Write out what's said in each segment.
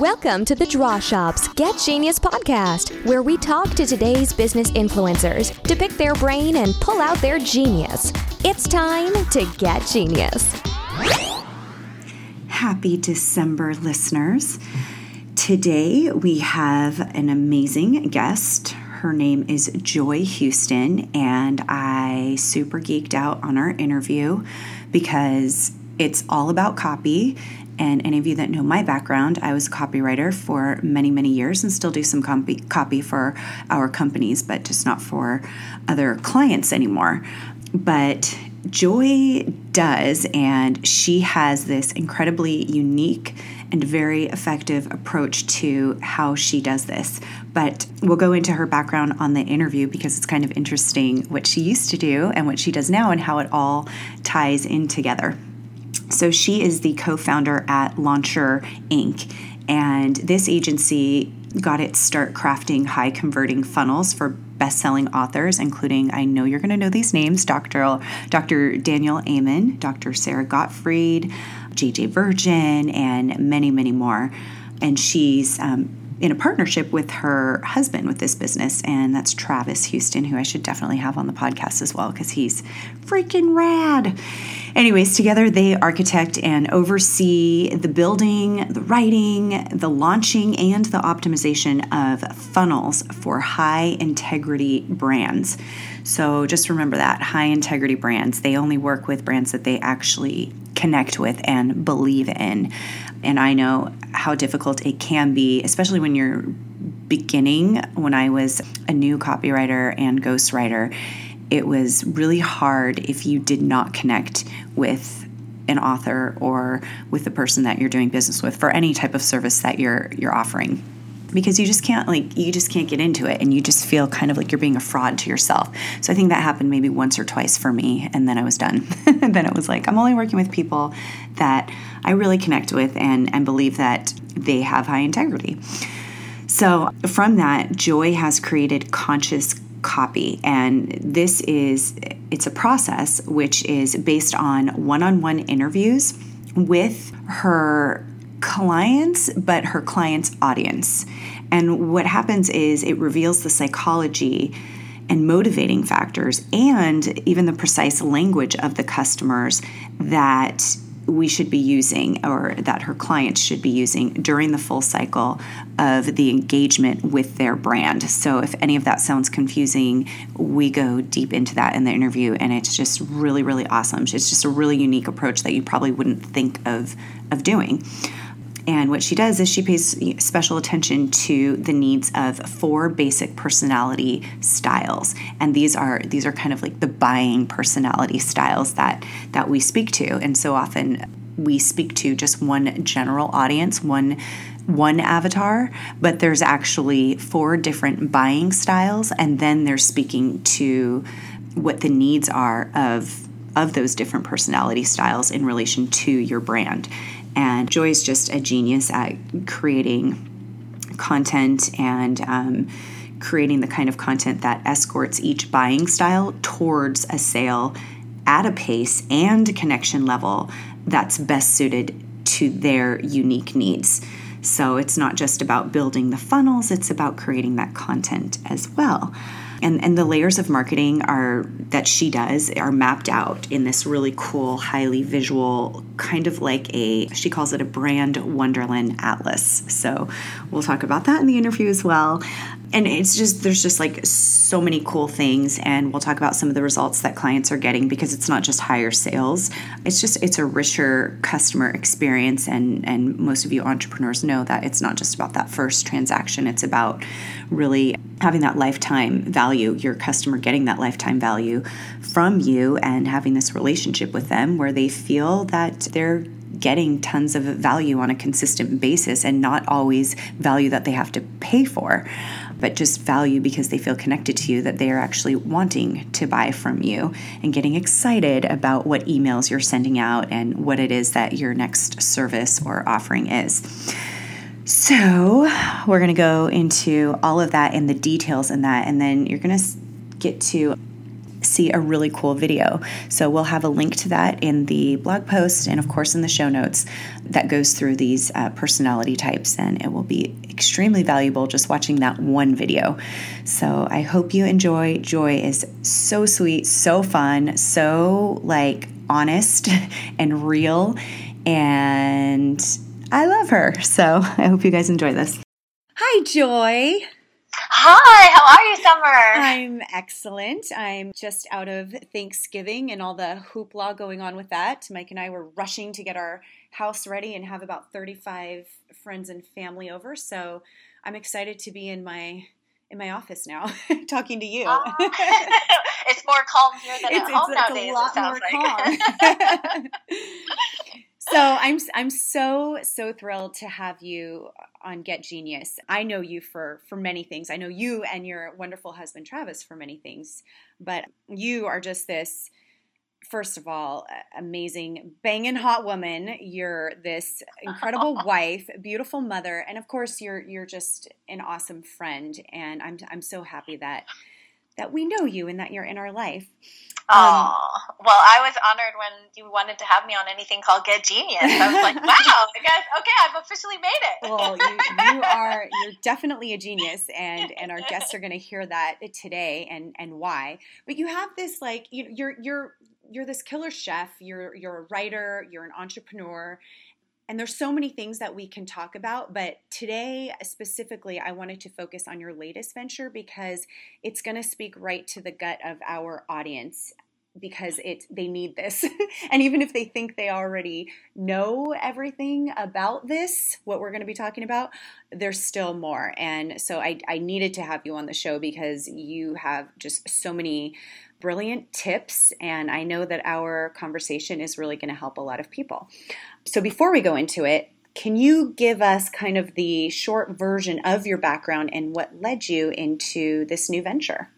Welcome to the Draw Shops Get Genius podcast, where we talk to today's business influencers to pick their brain and pull out their genius. It's time to get genius. Happy December, listeners. Today we have an amazing guest. Her name is Joy Houston, and I super geeked out on our interview because it's all about copy and any of you that know my background, I was a copywriter for many, many years and still do some copy, copy for our companies, but just not for other clients anymore. But Joy does, and she has this incredibly unique and very effective approach to how she does this. But we'll go into her background on the interview because it's kind of interesting what she used to do and what she does now and how it all ties in together. So she is the co founder at Launcher Inc. And this agency got its start crafting high converting funnels for best selling authors, including, I know you're going to know these names Dr. Dr. Daniel Amen, Dr. Sara Gottfried, JJ Virgin, and many, many more. And she's um, in a partnership with her husband with this business, and that's Travis Houston, who I should definitely have on the podcast as well because he's freaking rad. Anyways, together they architect and oversee the building, the writing, the launching, and the optimization of funnels for high integrity brands. So just remember that high integrity brands, they only work with brands that they actually connect with and believe in. And I know how difficult it can be, especially when you're beginning. When I was a new copywriter and ghostwriter, it was really hard if you did not connect with an author or with the person that you're doing business with for any type of service that you're you're offering. Because you just can't like you just can't get into it and you just feel kind of like you're being a fraud to yourself. So i think that happened maybe once or twice for me and then i was done. And then it was like i'm only working with people that i really connect with and and believe that they have high integrity. So from that joy has created conscious copy and this is it's a process which is based on one-on-one interviews with her clients, but her client's audience. And what happens is it reveals the psychology and motivating factors and even the precise language of the customers that we should be using or that her clients should be using during the full cycle of the engagement with their brand. So if any of that sounds confusing, we go deep into that in the interview and it's just really really awesome. It's just a really unique approach that you probably wouldn't think of of doing. And what she does is she pays special attention to the needs of four basic personality styles. And these are these are kind of like the buying personality styles that that we speak to. And so often we speak to just one general audience, one one avatar, but there's actually four different buying styles and then they're speaking to what the needs are of of those different personality styles in relation to your brand. And Joy's just a genius at creating content and um, creating the kind of content that escorts each buying style towards a sale at a pace and connection level that's best suited to their unique needs. So it's not just about building the funnels, it's about creating that content as well and and the layers of marketing are that she does are mapped out in this really cool highly visual kind of like a she calls it a brand wonderland atlas. So we'll talk about that in the interview as well and it's just there's just like so many cool things and we'll talk about some of the results that clients are getting because it's not just higher sales. It's just it's a richer customer experience and and most of you entrepreneurs know that it's not just about that first transaction. It's about really having that lifetime value your customer getting that lifetime value from you and having this relationship with them where they feel that they're getting tons of value on a consistent basis and not always value that they have to pay for, but just value because they feel connected to you, that they are actually wanting to buy from you and getting excited about what emails you're sending out and what it is that your next service or offering is. So, we're going to go into all of that and the details in that, and then you're going to get to see a really cool video. So we'll have a link to that in the blog post and, of course, in the show notes that goes through these uh, personality types. And it will be extremely valuable just watching that one video. So I hope you enjoy. Joy is so sweet, so fun, so like honest and real. And I love her. So I hope you guys enjoy this. Hi, Joy. Hi, how are you, Summer? I'm excellent. I'm just out of Thanksgiving and all the hoopla going on with that. Mike and I were rushing to get our house ready and have about 35 friends and family over. So I'm excited to be in my in my office now talking to you. Uh, it's more calm here than it's, at home it's, nowadays. It's a lot more like. calm. so I'm I'm so so thrilled to have you on Get Genius. I know you for for many things. I know you and your wonderful husband Travis for many things, but you are just this first of all, amazing, banging hot woman. You're this incredible wife, beautiful mother, and of course, you're you're just an awesome friend. And I'm I'm so happy that that we know you and that you're in our life. Oh, um, well, I was honored when you wanted to have me on anything called Get Genius. I was like, wow, I guess, okay, I've officially made it. well, you, you are, you're definitely a genius, and, and our guests are going to hear that today and, and why. But you have this, like, you, you're, you're, you're this killer chef, you're you're a writer, you're an entrepreneur, and there's so many things that we can talk about, but today specifically I wanted to focus on your latest venture because it's going to speak right to the gut of our audience because it they need this. and even if they think they already know everything about this, what we're going to be talking about, there's still more. And so I, I needed to have you on the show because you have just so many brilliant tips, and I know that our conversation is really going to help a lot of people. So, before we go into it, can you give us kind of the short version of your background and what led you into this new venture?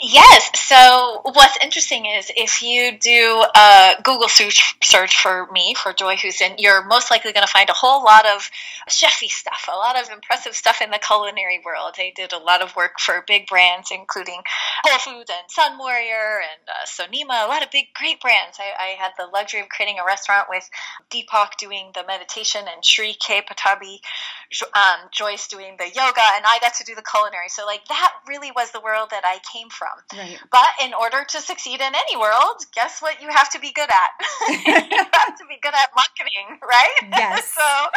Yes. So what's interesting is if you do a Google search search for me for Joy Houston, you're most likely going to find a whole lot of chefy stuff, a lot of impressive stuff in the culinary world. I did a lot of work for big brands, including Whole Foods and Sunwarrior and uh, Sonima, a lot of big, great brands. I, I, had the luxury of creating a restaurant with Deepak doing the meditation and Sri K. Pattabhi, um, Jois doing the yoga, and I got to do the culinary. So like that really was the world that I came from from. Right. But in order to succeed in any world, guess what you have to be good at? you have to be good at marketing, right? Yes. so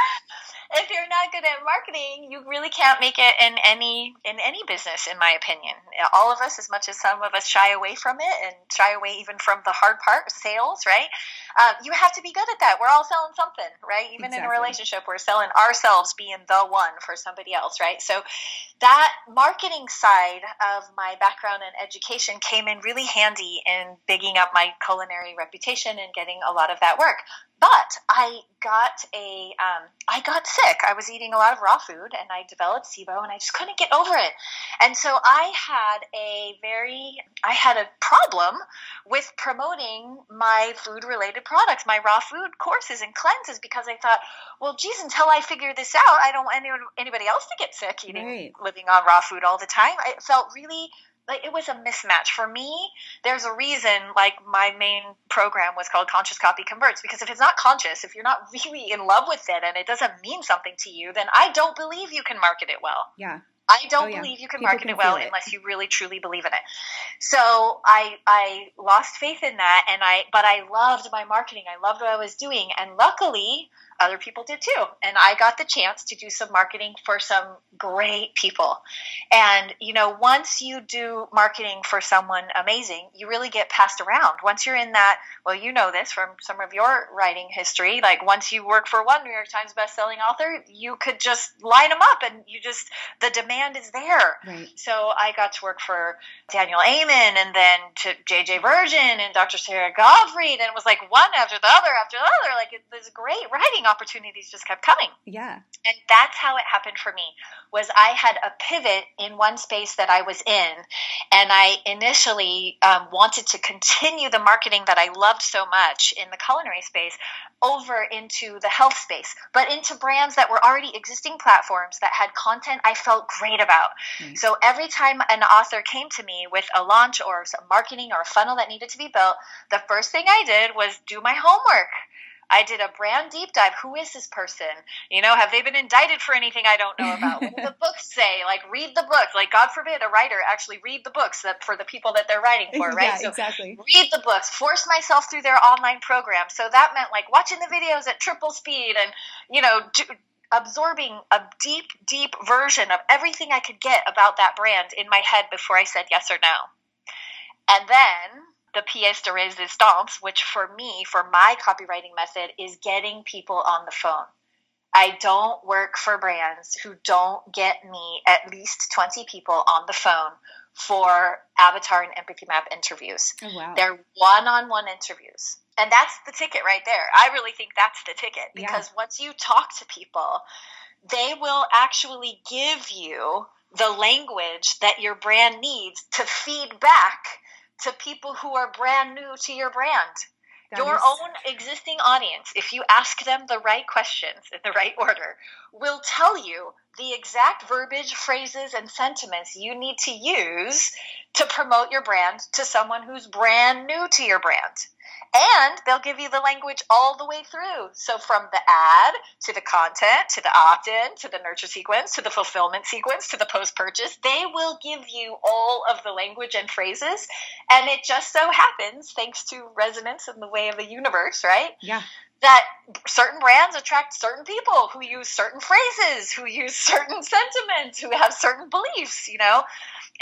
if you're not good at marketing, you really can't make it in any in any business, in my opinion. All of us, as much as some of us shy away from it and shy away even from the hard part, sales, right? Um, you have to be good at that. We're all selling something, right? Even exactly. in a relationship, we're selling ourselves being the one for somebody else, right? So that marketing side of my background and education came in really handy in bigging up my culinary reputation and getting a lot of that work. But I got a, um, I got sick. I was eating a lot of raw food, and I developed SIBO, and I just couldn't get over it. And so I had a very, I had a problem with promoting my food-related products, my raw food courses and cleanses, because I thought, well, geez, until I figure this out, I don't want anyone, anybody else to get sick eating, right. living on raw food all the time. I felt really like it was a mismatch for me there's a reason like my main program was called conscious copy converts because if it's not conscious if you're not really in love with it and it doesn't mean something to you then i don't believe you can market it well yeah I don't oh, yeah. believe you can People market can it well it. unless you really truly believe in it. So I I lost faith in that and I but I loved my marketing. I loved what I was doing and luckily other people did too. And I got the chance to do some marketing for some great people. And, you know, once you do marketing for someone amazing, you really get passed around. Once you're in that, well, you know this from some of your writing history, like once you work for one New York Times bestselling author, you could just line them up and you just, the demand is there. Right. So I got to work for Daniel Amen and then to JJ Virgin and Dr. Sara Gottfried. And it was like one after the other after the other. Like it was great writing opportunities just kept coming. Yeah. And that's how it happened for me. Was I had a pivot in one space that I was in, and I initially um, wanted to continue the marketing that I loved so much in the culinary space over into the health space, but into brands that were already existing platforms that had content I felt great about. Mm. So every time an author came to me with a launch or some marketing or a funnel that needed to be built, the first thing I did was do my homework. I did a brand deep dive. Who is this person? You know, have they been indicted for anything I don't know about? what do the books say? Like, read the books. Like, God forbid a writer actually read the books that for the people that they're writing for, right? Yeah, so exactly. Read the books. Force myself through their online program. So that meant like watching the videos at triple speed and you know. Do, absorbing a deep, deep version of everything I could get about that brand in my head before I said yes or no. And then the pièce de résistance, which for me, for my copywriting method, is getting people on the phone. I don't work for brands who don't get me at least 20 people on the phone for avatar and empathy map interviews. Oh, wow. They're one on one interviews. And that's the ticket right there. I really think that's the ticket because yeah. once you talk to people, they will actually give you the language that your brand needs to feed back to people who are brand new to your brand. That your is... own existing audience, if you ask them the right questions in the right order, will tell you the exact verbiage, phrases, and sentiments you need to use to promote your brand to someone who's brand new to your brand and they'll give you the language all the way through. So from the ad to the content to the opt-in to the nurture sequence to the fulfillment sequence to the post-purchase, they will give you all of the language and phrases. And it just so happens, thanks to resonance in the way of the universe, right? Yeah. That certain brands attract certain people who use certain phrases, who use certain sentiments, who have certain beliefs, you know,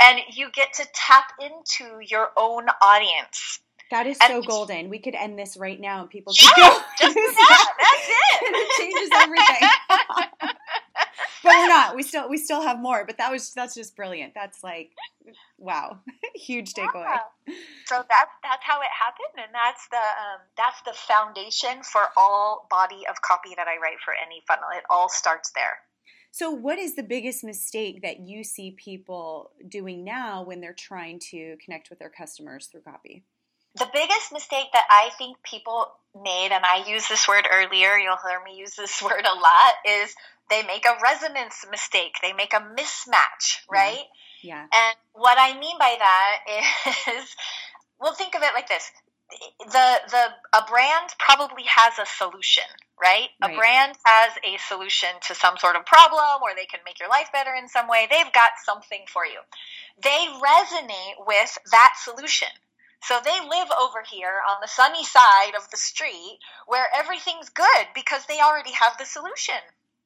and you get to tap into your own audience that is so golden. We could end this right now and people could yeah, go. Just that. That's it. it changes everything. but we're not. We still we still have more. But that was that's just brilliant. That's like wow, huge takeaway. Yeah. So that's that's how it happened, and that's the um, that's the foundation for all body of copy that I write for any funnel. It all starts there. So, what is the biggest mistake that you see people doing now when they're trying to connect with their customers through copy? The biggest mistake that I think people made, and I used this word earlier, you'll hear me use this word a lot, is they make a resonance mistake. They make a mismatch, mm-hmm. right? Yeah. And what I mean by that is, well, think of it like this. The the a brand probably has a solution, right? right? A brand has a solution to some sort of problem or they can make your life better in some way. They've got something for you. They resonate with that solution so they live over here on the sunny side of the street where everything's good because they already have the solution.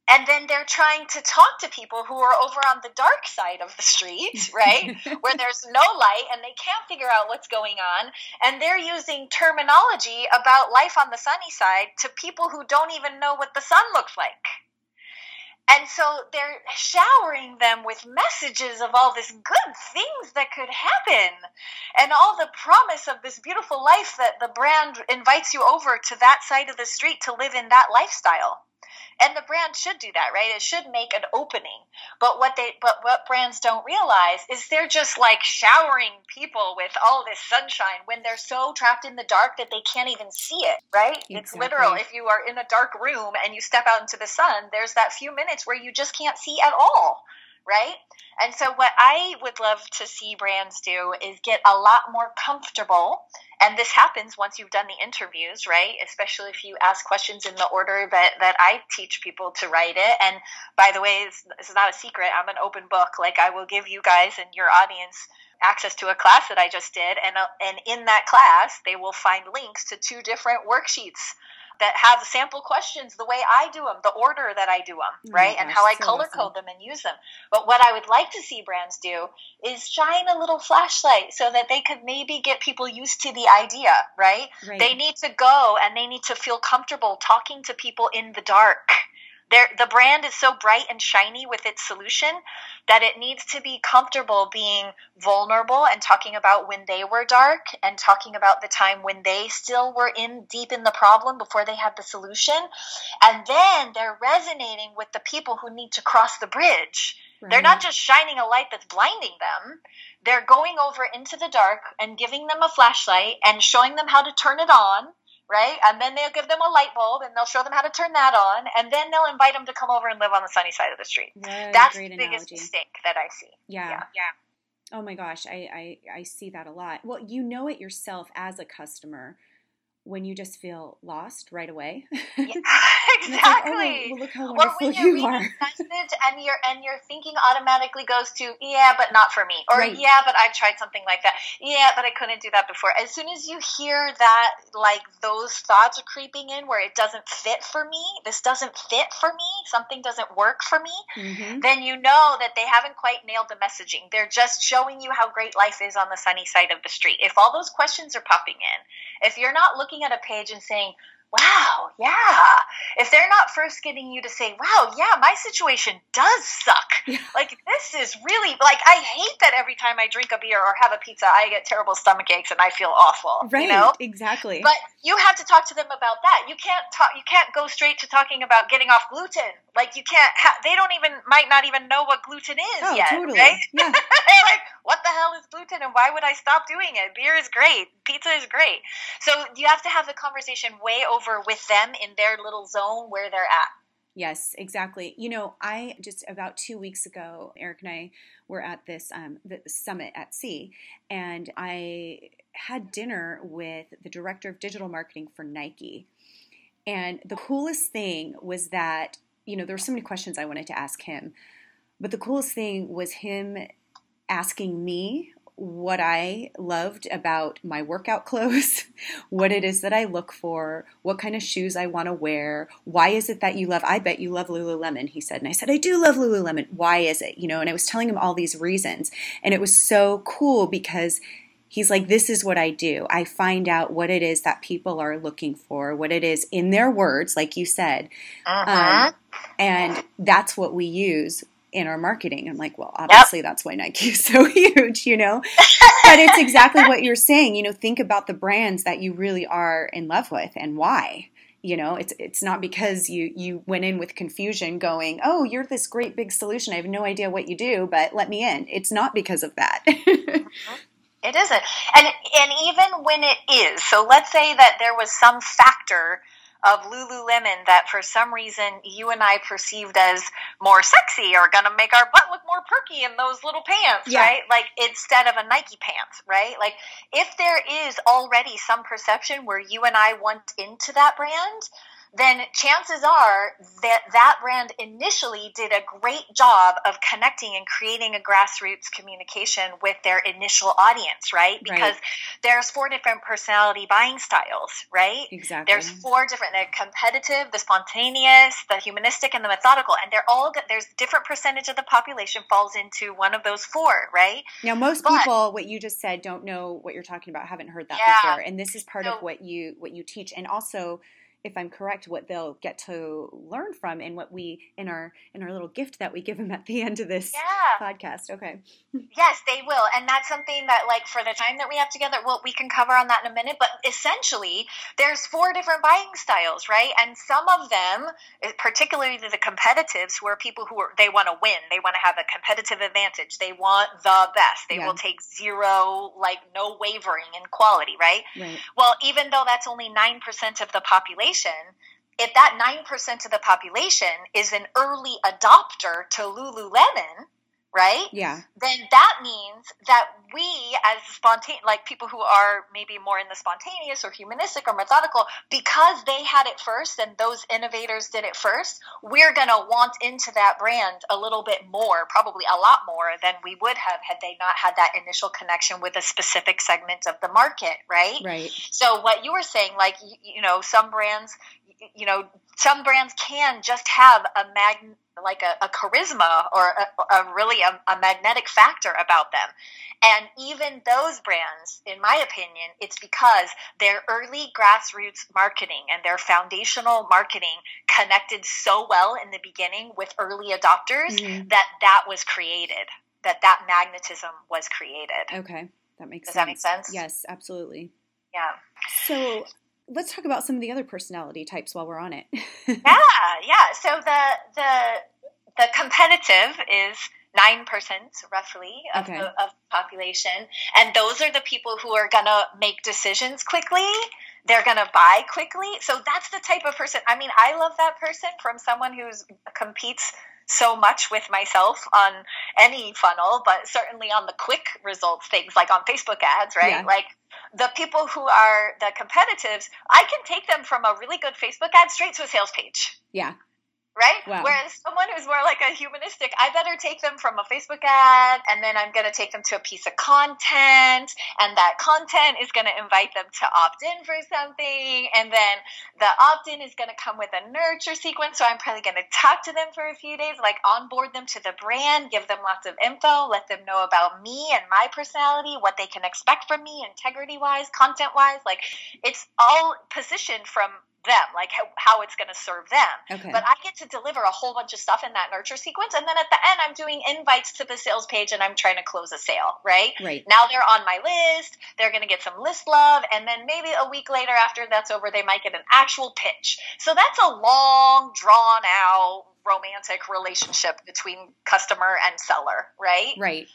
And then they're trying to talk to people who are over on the dark side of the street, right? where there's no light and they can't figure out what's going on. And they're using terminology about life on the sunny side to people who don't even know what the sun looks like. And so they're showering them with messages of all this good things that could happen and all the promise of this beautiful life that the brand invites you over to that side of the street to live in that lifestyle. And the brand should do that, right? It should make an opening. But what they but what brands don't realize is they're just like showering people with all this sunshine when they're so trapped in the dark that they can't even see it, right? Exactly. It's literal. If you are in a dark room and you step out into the sun, there's that few minutes where you just can't see at all right? And so, what I would love to see brands do is get a lot more comfortable. And this happens once you've done the interviews, right? Especially if you ask questions in the order that, that I teach people to write it. And by the way, this is not a secret. I'm an open book. Like, I will give you guys and your audience access to a class that I just did. And, uh, and in that class, they will find links to two different worksheets that have sample questions the way I do them, the order that I do them, oh mm-hmm. right? and how I so color awesome. code them and use them. But what I would like to see brands do is shine a little flashlight so that they could maybe get people used to the idea, right? right? They need to go and they need to feel comfortable talking to people in the dark There, the brand is so bright and shiny with its solution that it needs to be comfortable being vulnerable and talking about when they were dark and talking about the time when they still were in deep in the problem before they had the solution. And then they're resonating with the people who need to cross the bridge. Right. They're not mm-hmm. just shining a light that's blinding them. They're going over into the dark and giving them a flashlight and showing them how to turn it on right? And then they'll give them a light bulb and they'll show them how to turn that on, and then they'll invite them to come over and live on the sunny side of the street. That's the biggest analogy. mistake that I see. Yeah. yeah. Yeah. Oh my gosh, I, I I see that a lot. Well, you know it yourself as a customer when you just feel lost right away. yeah, exactly. Like, oh, well, look how wonderful or when you're you are. message and your and your thinking automatically goes to yeah, but not for me, or right. yeah, but I've tried something like that. Yeah, but I couldn't do that before. As soon as you hear that, like those thoughts are creeping in, where it doesn't fit for me, this doesn't fit for me, something doesn't work for me, mm-hmm. then you know that they haven't quite nailed the messaging. They're just showing you how great life is on the sunny side of the street. If all those questions are popping in, if you're not looking looking at a page and saying, wow, yeah. If they're not first getting you to say, wow, yeah, my situation does suck. Yeah. Like, this is really, like, I hate that every time I drink a beer or have a pizza, I get terrible stomach aches and I feel awful. Right, you know? exactly. But you have to talk to them about that. You can't talk, you can't go straight to talking about getting off gluten. Like, you can't, ha- they don't even, might not even know what gluten is oh, yet. Totally. Right? Yeah. like, what the hell is gluten and why would I stop doing it? Beer is great. Pizza is great. So you have to have the conversation way over with them in their little zone where they're at. Yes, exactly. You know, I just about two weeks ago, Eric and I were at this um, summit at Sea, and I had dinner with the director of digital marketing for Nike. And the coolest thing was that, you know, there were so many questions I wanted to ask him, but the coolest thing was him asking me what I loved about my workout clothes, what it is that I look for, what kind of shoes I want to wear. Why is it that you love? I bet you love Lululemon, he said. And I said, I do love Lululemon. Why is it? You know, and I was telling him all these reasons. And it was so cool because he's like, This is what I do. I find out what it is that people are looking for, what it is in their words, like you said. Uh-huh. Um, and that's what we use in our marketing. I'm like, well, obviously yep. that's why Nike is so huge, you know? but it's exactly what you're saying. You know, think about the brands that you really are in love with and why. You know, it's it's not because you you went in with confusion going, "Oh, you're this great big solution. I have no idea what you do, but let me in." It's not because of that. Mm-hmm. It isn't. And and even when it is. So let's say that there was some factor of Lululemon that for some reason you and I perceived as more sexy or going to make our butt look more perky in those little pants, yeah. right? Like instead of a Nike pants, right? Like if there is already some perception where you and I want into that brand, then chances are that that brand initially did a great job of connecting and creating a grassroots communication with their initial audience, right? Because right. there's four different personality buying styles, right? Exactly. There's four different, the competitive, the spontaneous, the humanistic, and the methodical, and they're all there's different percentage of the population falls into one of those four, right? Now, most but, people, what you just said, don't know what you're talking about, haven't heard that yeah. before, and this is part so, of what you what you teach, and also if I'm correct, what they'll get to learn from and what we in our in our little gift that we give them at the end of this yeah. podcast. Okay. Yes, they will, and that's something that like for the time that we have together, well, we can cover on that in a minute. But essentially, there's four different buying styles, right? And some of them, eh, particularly the competitives, who are people who are they want to win, they want to have a competitive advantage, they want the best, they yeah. will take zero, like no wavering in quality, right? right? Well, even though that's only nine percent of the population population, if that 9% of the population is an early adopter to Lululemon, right? Yeah. Then that means that we, as spontaneous, like people who are maybe more in the spontaneous or humanistic or methodical, because they had it first and those innovators did it first, we're going to want into that brand a little bit more, probably a lot more than we would have had they not had that initial connection with a specific segment of the market, right? Right. So what you were saying, like, you know, some brands, you know, some brands can just have a mag like a, a charisma or a, a really a, a, magnetic factor about them. And even those brands, in my opinion, it's because their early grassroots marketing and their foundational marketing connected so well in the beginning with early adopters mm-hmm. that that was created, that that magnetism was created. Okay, that makes Does sense. that make sense? Yes, absolutely. Yeah. So let's talk about some of the other personality types while we're on it. yeah, yeah. So the the the competitive is nine percent roughly of, okay. the, of the population, and those are the people who are gonna make decisions quickly. They're gonna buy quickly. So that's the type of person. I mean, I love that person from someone who's competes so much with myself on any funnel, but certainly on the quick results things like on Facebook ads, right? Yeah. Like the people who are the competitives, I can take them from a really good Facebook ad straight to a sales page. Yeah right? Wow. Whereas someone who's more like a humanistic, I better take them from a Facebook ad and then I'm going to take them to a piece of content and that content is going to invite them to opt in for something and then the opt in is going to come with a nurture sequence so I'm probably going to talk to them for a few days, like onboard them to the brand, give them lots of info, let them know about me and my personality, what they can expect from me integrity wise, content wise, like it's all positioned from them, like how, how it's going to serve them. Okay. But I get to deliver a whole bunch of stuff in that nurture sequence. And then at the end, I'm doing invites to the sales page and I'm trying to close a sale, right? Right. Now they're on my list. They're going to get some list love. And then maybe a week later, after that's over, they might get an actual pitch. So that's a long, drawn out, romantic relationship between customer and seller, right? Right.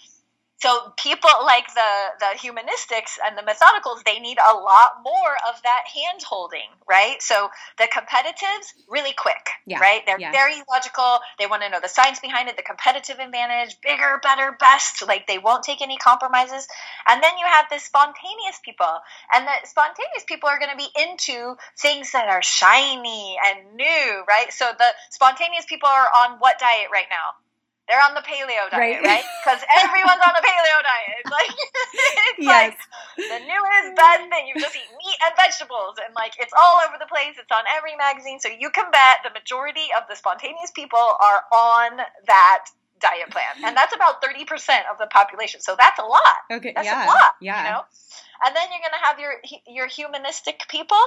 So people like the the humanistics and the methodicals, they need a lot more of that hand holding, right? So the competitives, really quick, yeah. right? They're yeah. very logical. They want to know the science behind it, the competitive advantage, bigger, better, best. Like they won't take any compromises. And then you have the spontaneous people, and the spontaneous people are going to be into things that are shiny and new, right? So the spontaneous people are on what diet right now? They're on the paleo diet, right? Because right? everyone's on the paleo diet. It's like it's yes. like the newest best thing. You just eat meat and vegetables, and like it's all over the place. It's on every magazine, so you can bet the majority of the spontaneous people are on that diet plan, and that's about thirty percent of the population. So that's a lot. Okay, that's yeah, a lot. yeah. You know? And then you're gonna have your your humanistic people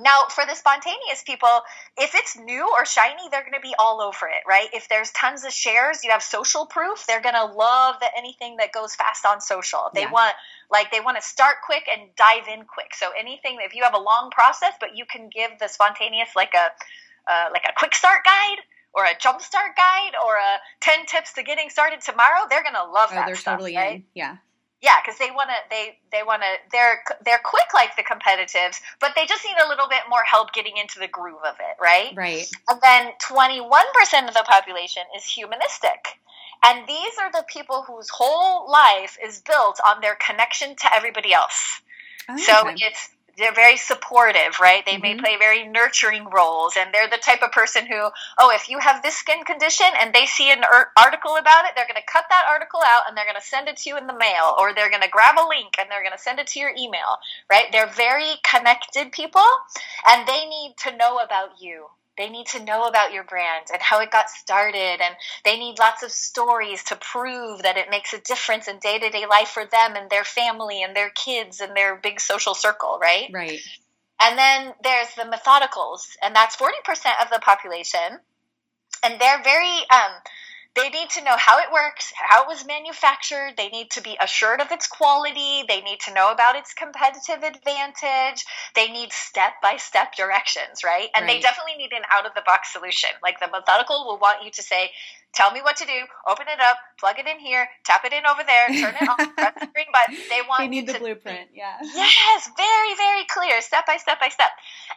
now, for the spontaneous people, if it's new or shiny, they're going to be all over it, right? If there's tons of shares, you have social proof, they're going to love that anything that goes fast on social. They Yeah. want like they want to start quick and dive in quick. So anything if you have a long process, but you can give the spontaneous like a uh, like a quick start guide or a jump start guide or a 10 tips to getting started tomorrow, they're going to love Oh, that they're stuff, totally right? in. Yeah. Yeah, because they want to they they want to they're they're quick like the competitives, but they just need a little bit more help getting into the groove of it, right? Right. And then 21% of the population is humanistic. And these are the people whose whole life is built on their connection to everybody else. Oh, So okay. it's they're very supportive, right? They may Mhm. play very nurturing roles, and they're the type of person who, oh, if you have this skin condition and they see an ar- article about it, they're going to cut that article out and they're going to send it to you in the mail, or they're going to grab a link and they're going to send it to your email, right? They're very connected people, and they need to know about you. They need to know about your brand and how it got started, and they need lots of stories to prove that it makes a difference in day to day life for them and their family and their kids and their big social circle, right? Right. And then there's the methodicals, and that's 40% of the population. And they're very, um, they need to know how it works, how it was manufactured. They need to be assured of its quality. They need to know about its competitive advantage. They need step by step directions, right? And they definitely need an out of the box solution. Like the methodical will want you to say, tell me what to do, open it up, plug it in here, tap it in over there, turn it on, press the green button. They want They need the to blueprint. Yeah. Yes, very, very clear, step by step by step.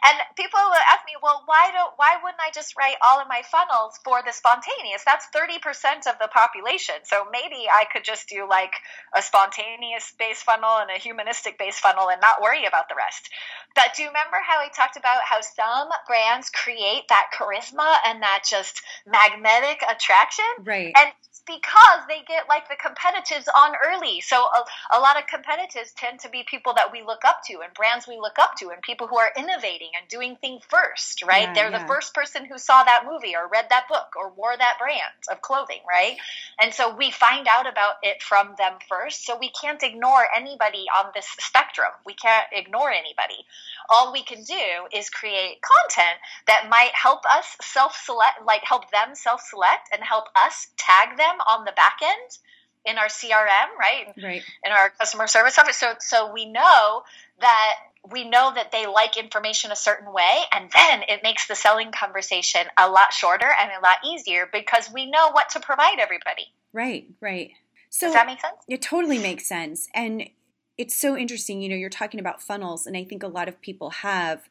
And people will ask me, well, why don't why wouldn't I just write all of my funnels for the spontaneous? That's thirty percent of the population. So maybe I could just do like a spontaneous base funnel and a humanistic base funnel and not worry about the rest. But do you remember how I talked about how some brands create that charisma and that just magnetic attraction? Right. And because they get like the competitors on early. So a, a, lot of competitors tend to be people that we look up to and brands we look up to and people who are innovating and doing things first, right? Yeah, They're yeah. the first person who saw that movie or read that book or wore that brand of clothing, right? And so we find out about it from them first. So we can't ignore anybody on this spectrum. We can't ignore anybody. All we can do is create content that might help us self select, like help them self select and help us tag them on the back end in our CRM, right? Right. In our customer service office. So so we know that we know that they like information a certain way and then it makes the selling conversation a lot shorter and a lot easier because we know what to provide everybody. Right, right. So Does that make sense? It totally makes sense. And it's so interesting, you know, you're talking about funnels and I think a lot of people have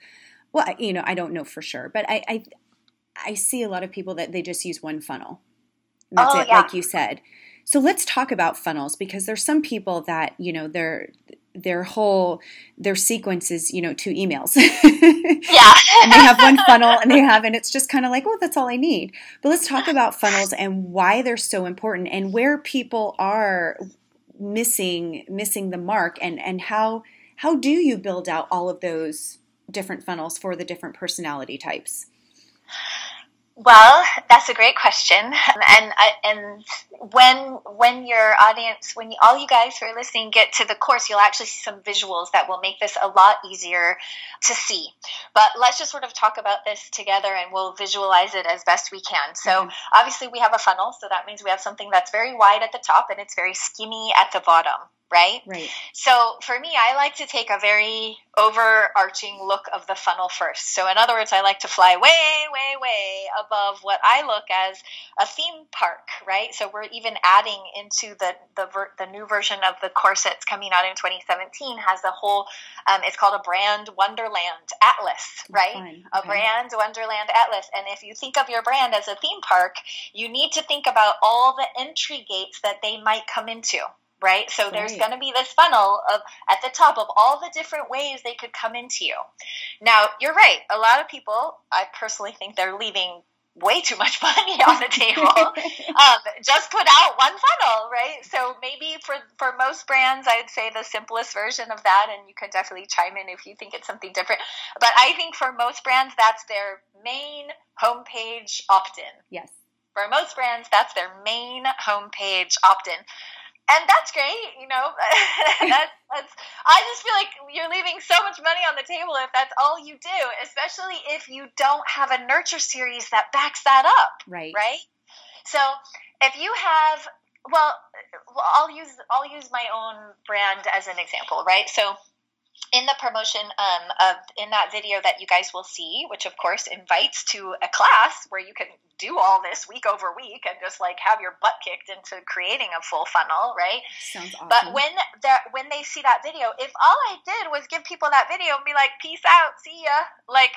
well, you know, I don't know for sure, but I I, I see a lot of people that they just use one funnel and that's oh, it, yeah. like you said. So let's talk about funnels because there's some people that, you know, their their whole their sequence is, you know, two emails. yeah. and they have one funnel and they have and it's just kind of like, oh, that's all I need. But let's talk about funnels and why they're so important and where people are missing missing the mark and and how how do you build out all of those different funnels for the different personality types? Well, that's a great question, and and when when your audience, when you, all you guys who are listening get to the course, you'll actually see some visuals that will make this a lot easier to see. But let's just sort of talk about this together, and we'll visualize it as best we can. So mm-hmm. obviously, we have a funnel, so that means we have something that's very wide at the top and it's very skinny at the bottom right? Right. So for me, I like to take a very overarching look of the funnel first. So in other words, I like to fly way, way, way above what I look as a theme park, right? So we're even adding into the the, ver- the new version of the course that's coming out in 2017 has a whole. Um, it's called a brand wonderland atlas, right? Okay. A brand wonderland atlas. And if you think of your brand as a theme park, you need to think about all the entry gates that they might come into right? So there's going to be this funnel of at the top of all the different ways they could come into you. Now, you're right. A lot of people, I personally think they're leaving way too much money on the table. um, just put out one funnel, right? So maybe for for most brands, I'd say the simplest version of that, and you can definitely chime in if you think it's something different. But I think for most brands, that's their main homepage opt-in. Yes. For most brands, that's their main homepage opt-in and that's great, you know. that's, that's I just feel like you're leaving so much money on the table if that's all you do, especially if you don't have a nurture series that backs that up. Right. Right. So if you have, well, I'll use I'll use my own brand as an example, right? So in the promotion um, of in that video that you guys will see, which of course invites to a class where you can do all this week over week and just like have your butt kicked into creating a full funnel, right? Sounds awesome. But when they when they see that video, if all I did was give people that video and be like, "Peace out, see ya," like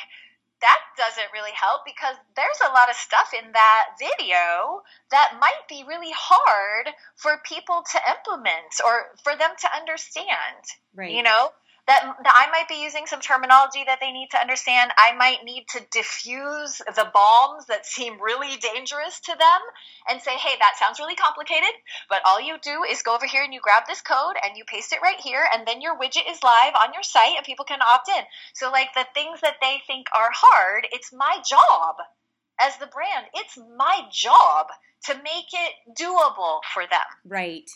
that doesn't really help because there's a lot of stuff in that video that might be really hard for people to implement or for them to understand. Right. You know, that, that I might be using some terminology that they need to understand. I might need to diffuse the bombs that seem really dangerous to them and say, hey, that sounds really complicated, but all you do is go over here and you grab this code and you paste it right here, and then your widget is live on your site and people can opt in. So, like the things that they think are hard, it's my job as the brand, it's my job to make it doable for them. Right.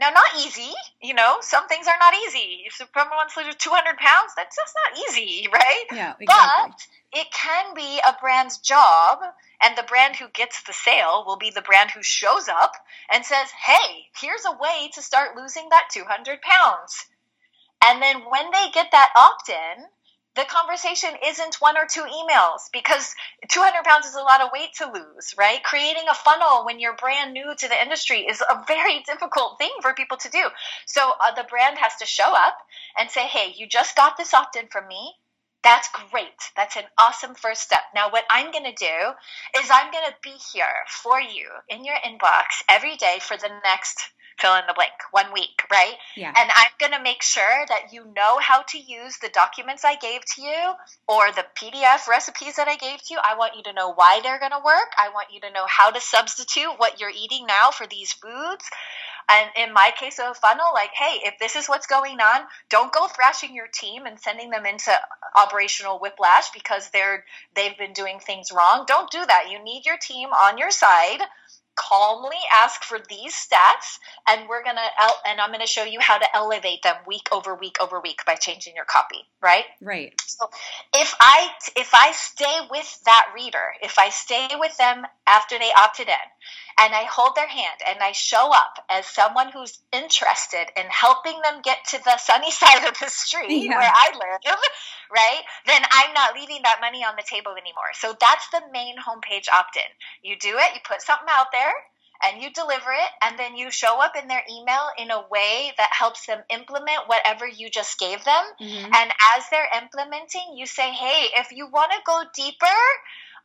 Now, not easy, you know, some things are not easy. If someone wants to lose 200 pounds, that's just not easy, right? Yeah, exactly. But it can be a brand's job, and the brand who gets the sale will be the brand who shows up and says, hey, here's a way to start losing that 200 pounds. And then when they get that opt in, the conversation isn't one or two emails because 200 pounds is a lot of weight to lose, right? Creating a funnel when you're brand new to the industry is a very difficult thing for people to do. So uh, the brand has to show up and say, hey, you just got this opt in from me. That's great. That's an awesome first step. Now, what I'm going to do is I'm going to be here for you in your inbox every day for the next fill in the blank, one week, right? Yeah. And I'm going to make sure that you know how to use the documents I gave to you or the PDF recipes that I gave to you. I want you to know why they're going to work. I want you to know how to substitute what you're eating now for these foods. And in my case of a funnel, like, hey, if this is what's going on, don't go thrashing your team and sending them into operational whiplash because they're they've been doing things wrong. Don't do that. You need your team on your side calmly ask for these stats and we're going to and i'm going to show you how to elevate them week over week over week by changing your copy right? Right. So if i if i stay with that reader if i stay with them after they opted in and i hold their hand and i show up as someone who's interested in helping them get to the sunny side of the street yeah. where i live right then i'm not leaving that money on the table anymore so that's the main homepage opt-in you do it you put something out there and you deliver it and then you show up in their email in a way that helps them implement whatever you just gave them mm-hmm. and as they're implementing you say hey if you want to go deeper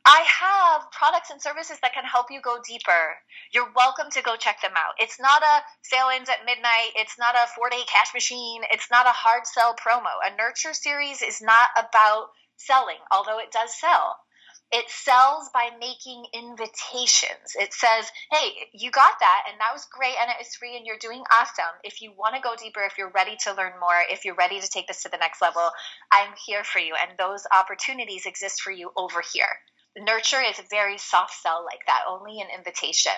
I have products and services that can help you go deeper. You're welcome to go check them out. It's not a sale ends at midnight. It's not a four day cash machine. It's not a hard sell promo. A nurture series is not about selling, although it does sell. It sells by making invitations. It says, hey, you got that, and that was great, and it was free, and you're doing awesome. If you want to go deeper, if you're ready to learn more, if you're ready to take this to the next level, I'm here for you. And those opportunities exist for you over here. Nurture is a very soft sell like that, only an invitation.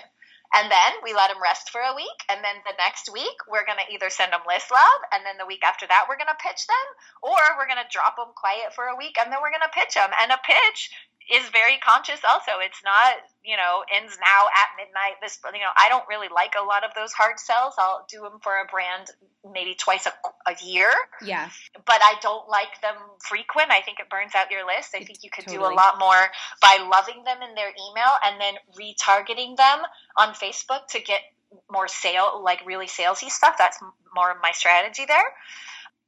And then we let them rest for a week. And then the next week, we're going to either send them List love. And then the week after that, we're going to pitch them. Or we're going to drop them quiet for a week. And then we're going to pitch them. And a pitch is very conscious also. It's not, you know, ends now at midnight. This, you know, I don't really like a lot of those hard sells. I'll do them for a brand maybe twice a, a year. Yeah. But I don't like them frequent. I think it burns out your list. I think you could totally. do a lot more by loving them in their email and then retargeting them on Facebook to get more sale, like really salesy stuff. That's more of my strategy there.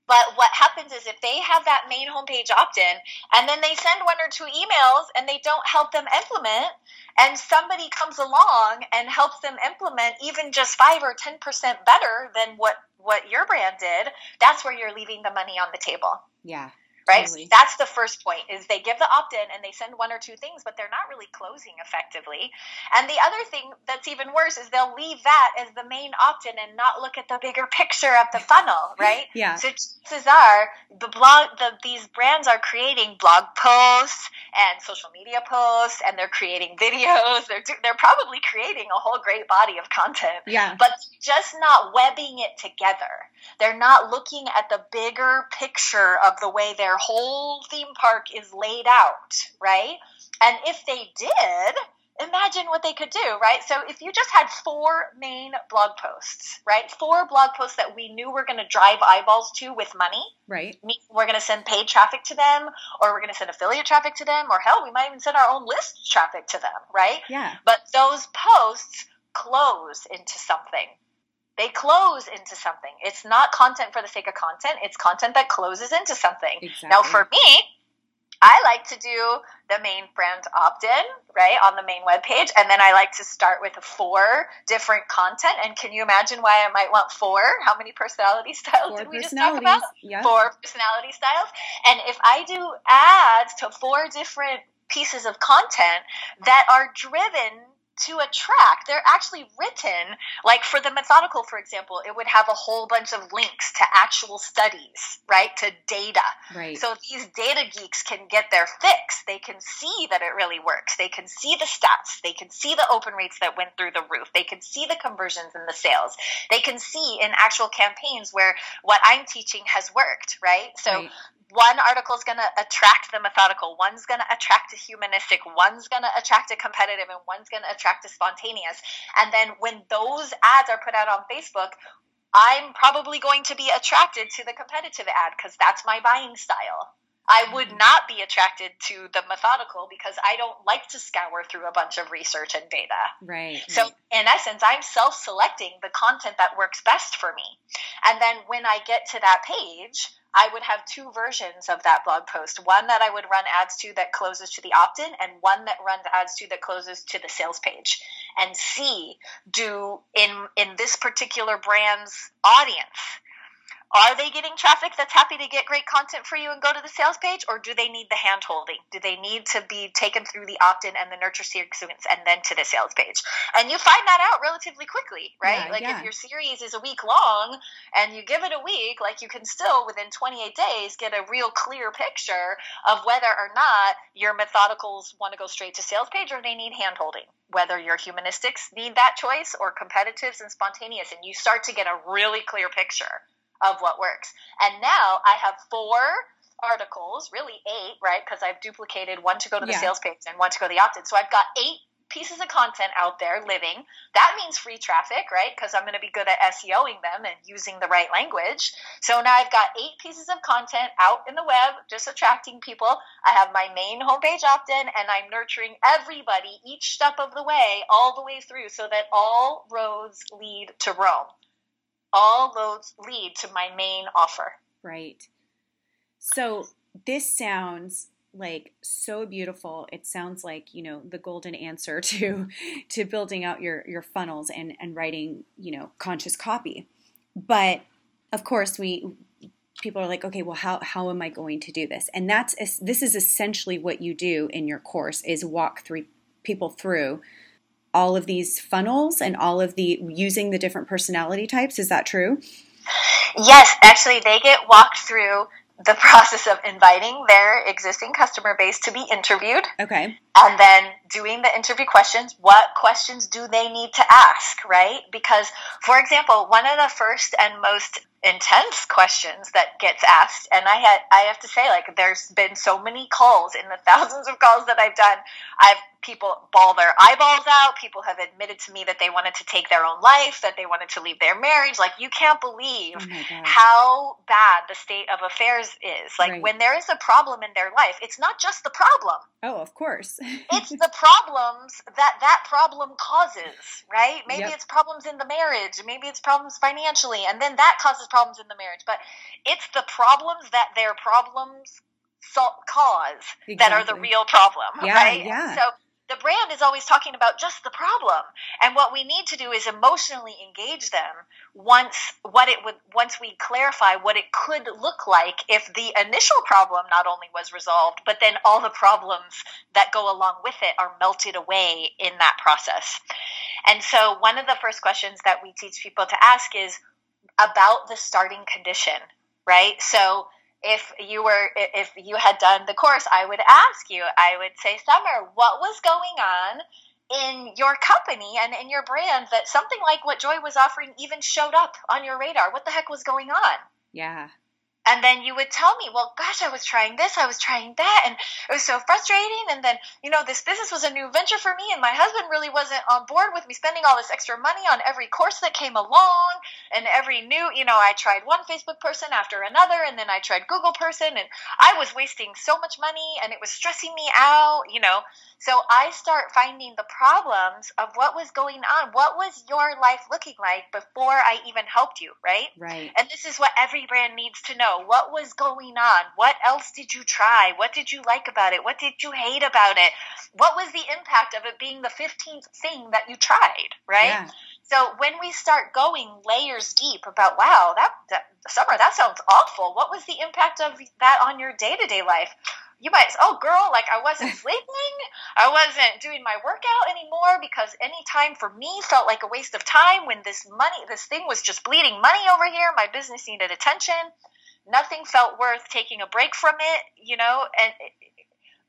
But what happens is if they have that main homepage opt in and then they send one or two emails and they don't help them implement, and somebody comes along and helps them implement even just 5 or 10% better than what, what your brand did, that's where you're leaving the money on the table. Yeah right? Totally. That's the first point is they give the opt-in and they send one or two things, but they're not really closing effectively. And the other thing that's even worse is they'll leave that as the main opt-in and not look at the bigger picture of the funnel, right? yeah. So chances are the blog, the, these brands are creating blog posts and social media posts, and they're creating videos. They're they're probably creating a whole great body of content. Yeah. But just not webbing it together. They're not looking at the bigger picture of the way their whole theme park is laid out, right? And if they did, imagine what they could do, right? So if you just had four main blog posts, right? Four blog posts that we knew were going to drive eyeballs to with money. Right. We're going to send paid traffic to them, or we're going to send affiliate traffic to them, or hell, we might even send our own list traffic to them, right? Yeah. But those posts close into something they close into something. It's not content for the sake of content, it's content that closes into something. Exactly. Now, for me, I like to do the main brand opt in, right, on the main web page. And then I like to start with four different content. And can you imagine why I might want four? How many personality styles four did we just talk about? Four personality styles. And if I do ads to four different pieces of content that are driven to attract. They're actually written, like for the methodical, for example, it would have a whole bunch of links to actual studies, right? To data. Right. So these data geeks can get their fix. They can see that it really works. They can see the stats. They can see the open rates that went through the roof. They can see the conversions and the sales. They can see in actual campaigns where what I'm teaching has worked, right? So right one article is going to attract the methodical, one's going to attract the humanistic, one's going to attract a competitive, and one's going to attract a spontaneous. And then when those ads are put out on Facebook, I'm probably going to be attracted to the competitive ad because that's my buying style. I would not be attracted to the methodical because I don't like to scour through a bunch of research and data. Right. So, right. in essence, I'm self selecting the content that works best for me. And then when I get to that page, I would have two versions of that blog post one that I would run ads to that closes to the opt in, and one that runs ads to that closes to the sales page. And see, do in, in this particular brand's audience, are they getting traffic that's happy to get great content for you and go to the sales page, or do they need the hand holding? Do they need to be taken through the opt in and the nurture sequence and then to the sales page? And you find that out relatively quickly, right? Yeah, like yeah. if your series is a week long and you give it a week, like you can still within 28 days get a real clear picture of whether or not your methodicals want to go straight to sales page or they need hand holding whether your humanistics need that choice or competitives and spontaneous and you start to get a really clear picture of what works. And now I have four articles, really eight, right? Because I've duplicated one to go to the Yeah. sales page and one to go to the opt in. So I've got eight pieces of content out there living. That means free traffic, right? Because I'm going to be good at SEOing them and using the right language. So now I've got eight pieces of content out in the web, just attracting people. I have my main homepage opt in, and I'm nurturing everybody each step of the way, all the way through, so that all roads lead to Rome all roads lead to my main offer. Right. So this sounds like so beautiful. It sounds like, you know, the golden answer to to building out your your funnels and and writing, you know, conscious copy. But of course, we people are like, okay, well how how am I going to do this? And that's this is essentially what you do in your course is walk through people through all of these funnels and all of the using the different personality types. Is that true? Yes, actually, they get walked through the process of inviting their existing customer base to be interviewed Okay. and then doing the interview questions. What questions do they need to ask, right? Because, for example, one of the first and most intense questions that gets asked. And i had i have to say like there's been so many calls in the thousands of calls that i've done. I've people ball their eyeballs out. People have admitted to me that they wanted to take their own life that they wanted to leave their marriage. Like you can't believe Oh how bad the state of affairs is. Like Right. when there is a problem in their life it's not just the problem. Oh, of course. it's the problems that that problem causes, right? Maybe Yep. it's problems in the marriage, maybe it's problems financially, and then that causes problems in the marriage. But it's the problems that their problems cause that are the real problem, Yeah, right? yeah. So the brand is always talking about just the problem, and what we need to do is emotionally engage them once what it would once we clarify what it could look like if the initial problem not only was resolved, but then all the problems that go along with it are melted away in that process. And so one of the first questions that we teach people to ask is about the starting condition, right? So if you were if you had done the course, I would ask you, I would say, Summer, what was going on in your company and in your brand that something like what Joy was offering even showed up on your radar? What the heck was going on? Yeah. And then you would tell me, well, gosh, I was trying this, I was trying that, and it was so frustrating. And then, you know, this business was a new venture for me, and my husband really wasn't on board with me spending all this extra money on every course that came along and every new, you know, I tried one Facebook person after another, and then I tried Google person, and I was wasting so much money, and it was stressing me out, you know. So I start finding the problems of what was going on. What was your life looking like before I even helped you, right? Right. And this is what every brand needs to know. What was going on? What else did you try? What did you like about it? What did you hate about it? What was the impact of it being the 15th thing that you tried, right? Yeah. So when we start going layers deep about, wow, that, that summer, that sounds awful. What was the impact of that on your day to day life? You might, oh, girl, like I wasn't sleeping. I wasn't doing my workout anymore because any time for me felt like a waste of time when this money, this thing was just bleeding money over here. My business needed attention. Nothing felt worth taking a break from it, you know, and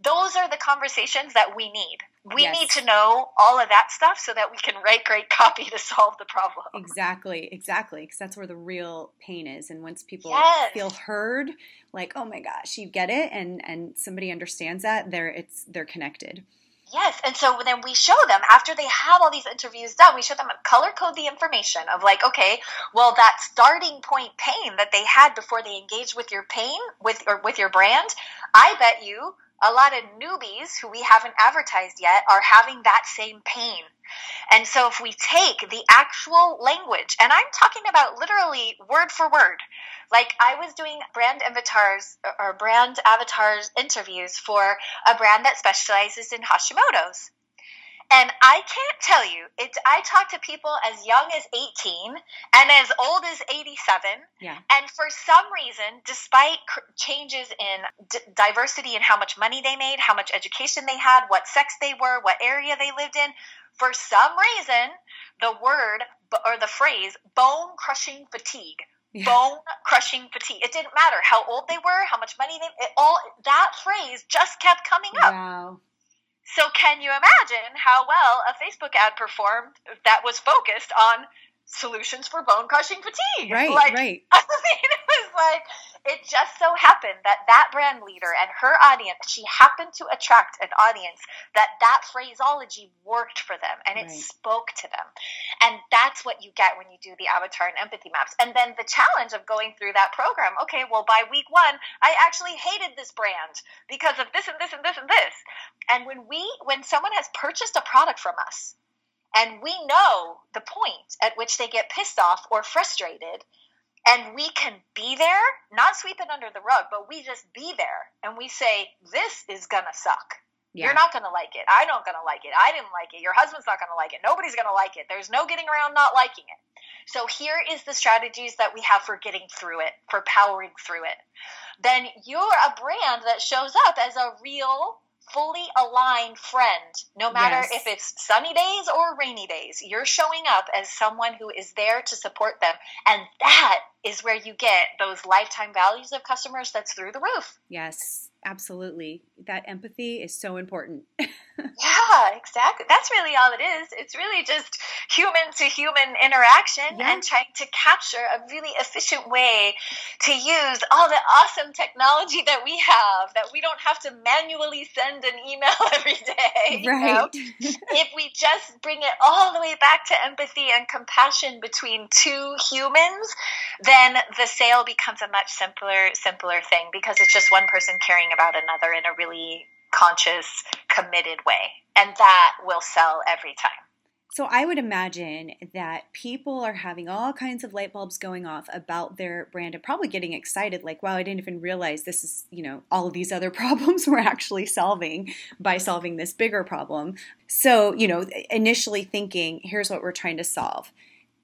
those are the conversations that we need. We Yes. need to know all of that stuff so that we can write great copy to solve the problem. Exactly, exactly, because that's where the real pain is. And once people Yes. feel heard, like, oh my gosh, you get it, and and somebody understands that, they're it's they're connected. Yes, and so then we show them after they have all these interviews done, we show them color code the information of like, okay, well that starting point pain that they had before they engaged with your pain with or with your brand, I bet you a lot of newbies who we haven't advertised yet are having that same pain. And so if we take the actual language, and I'm talking about literally word for word, like I was doing brand avatars or brand avatars interviews for a brand that specializes in Hashimoto's. And I can't tell you, it's I talk to people as young as 18 and as old as 87. Yeah. And for some reason, despite cr- changes in d- diversity and how much money they made, how much education they had, what sex they were, what area they lived in, for some reason, the word b- or the phrase bone crushing fatigue Yeah. bone crushing fatigue. It didn't matter how old they were, how much money they it all that phrase just kept coming up. Wow. So can you imagine how well a Facebook ad performed that was focused on solutions for bone crushing fatigue? Right, like, right. I mean, it was like it just so happened that that brand leader and her audience, she happened to attract an audience that that phraseology worked for them and it Right. spoke to them. And that's what you get when you do the avatar and empathy maps. And then the challenge of going through that program, okay, well, by week one, I actually hated this brand because of this and this and this and this. And when we, when someone has purchased a product from us, and we know the point at which they get pissed off or frustrated, and we can be there, not sweep it under the rug, but we just be there and we say, This is gonna suck. Yeah. You're not gonna like it. I don't gonna like it. I didn't like it. Your husband's not gonna like it. Nobody's gonna like it. There's no getting around not liking it. So here is the strategies that we have for getting through it, for powering through it. Then you're a brand that shows up as a real, fully aligned friend, no matter Yes. if it's sunny days or rainy days. You're showing up as someone who is there to support them. And that is where you get those lifetime values of customers that's through the roof. Yes, absolutely. That empathy is so important. Yeah, exactly. That's really all it is. It's really just human to human interaction Yeah. and trying to capture a really efficient way to use all the awesome technology that we have that we don't have to manually send an email every day. you know? right. if we just bring it all the way back to empathy and compassion between two humans, then the sale becomes a much simpler, simpler thing because it's just one person caring about another in a really conscious, committed way. And that will sell every time. So I would imagine that people are having all kinds of light bulbs going off about their brand and probably getting excited like wow I didn't even realize this is, you know, all of these other problems we're actually solving by solving this bigger problem. So, you know, initially thinking here's what we're trying to solve.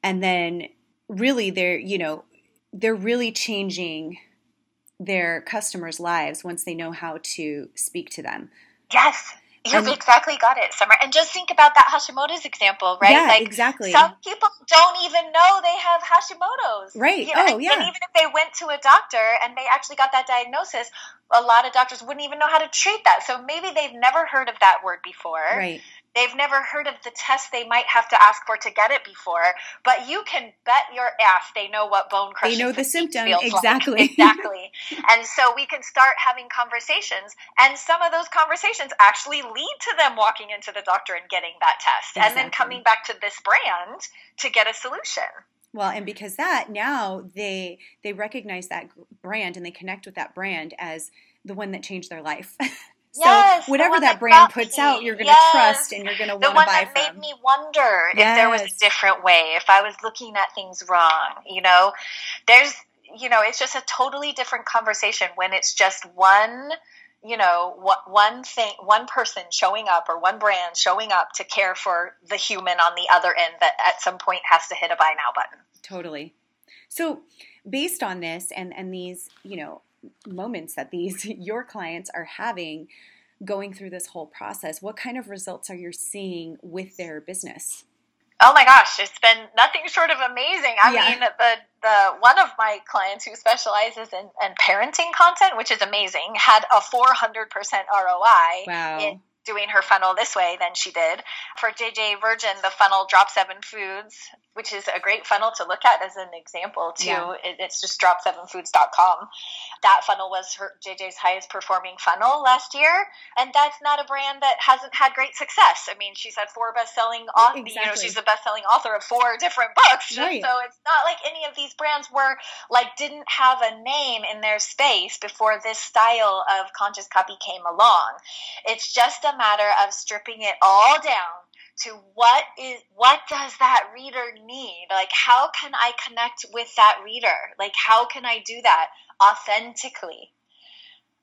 And then really they're, you know, they're really changing their customers' lives once they know how to speak to them. Yes. You've exactly got it, Summer. And just think about that Hashimoto's example, right? Yeah, like exactly. Some people don't even know they have Hashimoto's. Right. You know, Oh, yeah. And even if they went to a doctor and they actually got that diagnosis, a lot of doctors wouldn't even know how to treat that. So maybe they've never heard of that word before. Right. They've never heard of the test they might have to ask for to get it before. But you can bet your ass they know what bone crushing They know the fatigue symptom, feels like. exactly. Exactly. and so we can start having conversations, and some of those conversations actually lead to them walking into the doctor and getting that test, and then coming back to this brand to get a solution. Well, and because that now they they recognize that brand and they connect with that brand as the one that changed their life. so Yes, the whatever that that brand puts me. out, you're going to Yes. trust and you're going to want to buy that made me wonder if there was a different way, if I was looking at things wrong. You know, there's, you know, it's just a totally different conversation when it's just one, you know, one thing, one person showing up or one brand showing up to care for the human on the other end that at some point has to hit a buy now button. Totally. So, based on this and and these, you know, moments that these your clients are having going through this whole process, what kind of results are you seeing with their business? Oh my gosh, it's been nothing short of amazing. I Yeah. mean, the the one of my clients who specializes in, in parenting content, which is amazing, had a 400% ROI Wow. in doing her funnel this way than she did. For JJ Virgin, the funnel Drop Seven Foods, which is a great funnel to look at as an example too. Yeah. It, it's just drop7foods.com. That funnel was her JJ's highest performing funnel last year, and that's not a brand that hasn't had great success. I mean, she's had four best-selling authors. Exactly. You know, she's a best-selling author of four different books. Right. So it's not like any of these brands were like didn't have a name in their space before this style of conscious copy came along. It's just a matter of stripping it all down to what is what does that reader need? Like how can i connect with that reader? Like how can i do that authentically